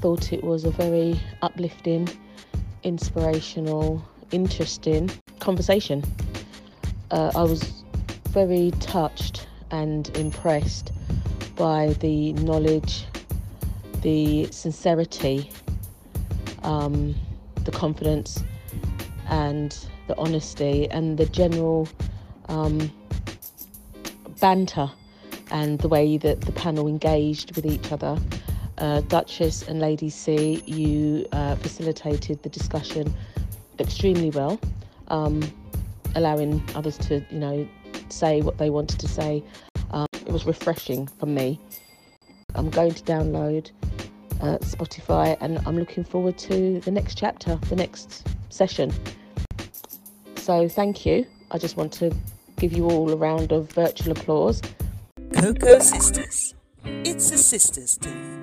thought it was a very uplifting, inspirational, interesting conversation. Uh, I was very touched and impressed by the knowledge, the sincerity, um, the confidence, and the honesty, and the general um, banter and the way that the panel engaged with each other. Uh, Duchess and Lady C, you uh, facilitated the discussion extremely well, um, allowing others to, you know, say what they wanted to say. Um, it was refreshing for me. I'm going to download uh, Spotify and I'm looking forward to the next chapter, the next session. So, thank you. I just want to give you all a round of virtual applause. Coco Sisters. It's a sisters team.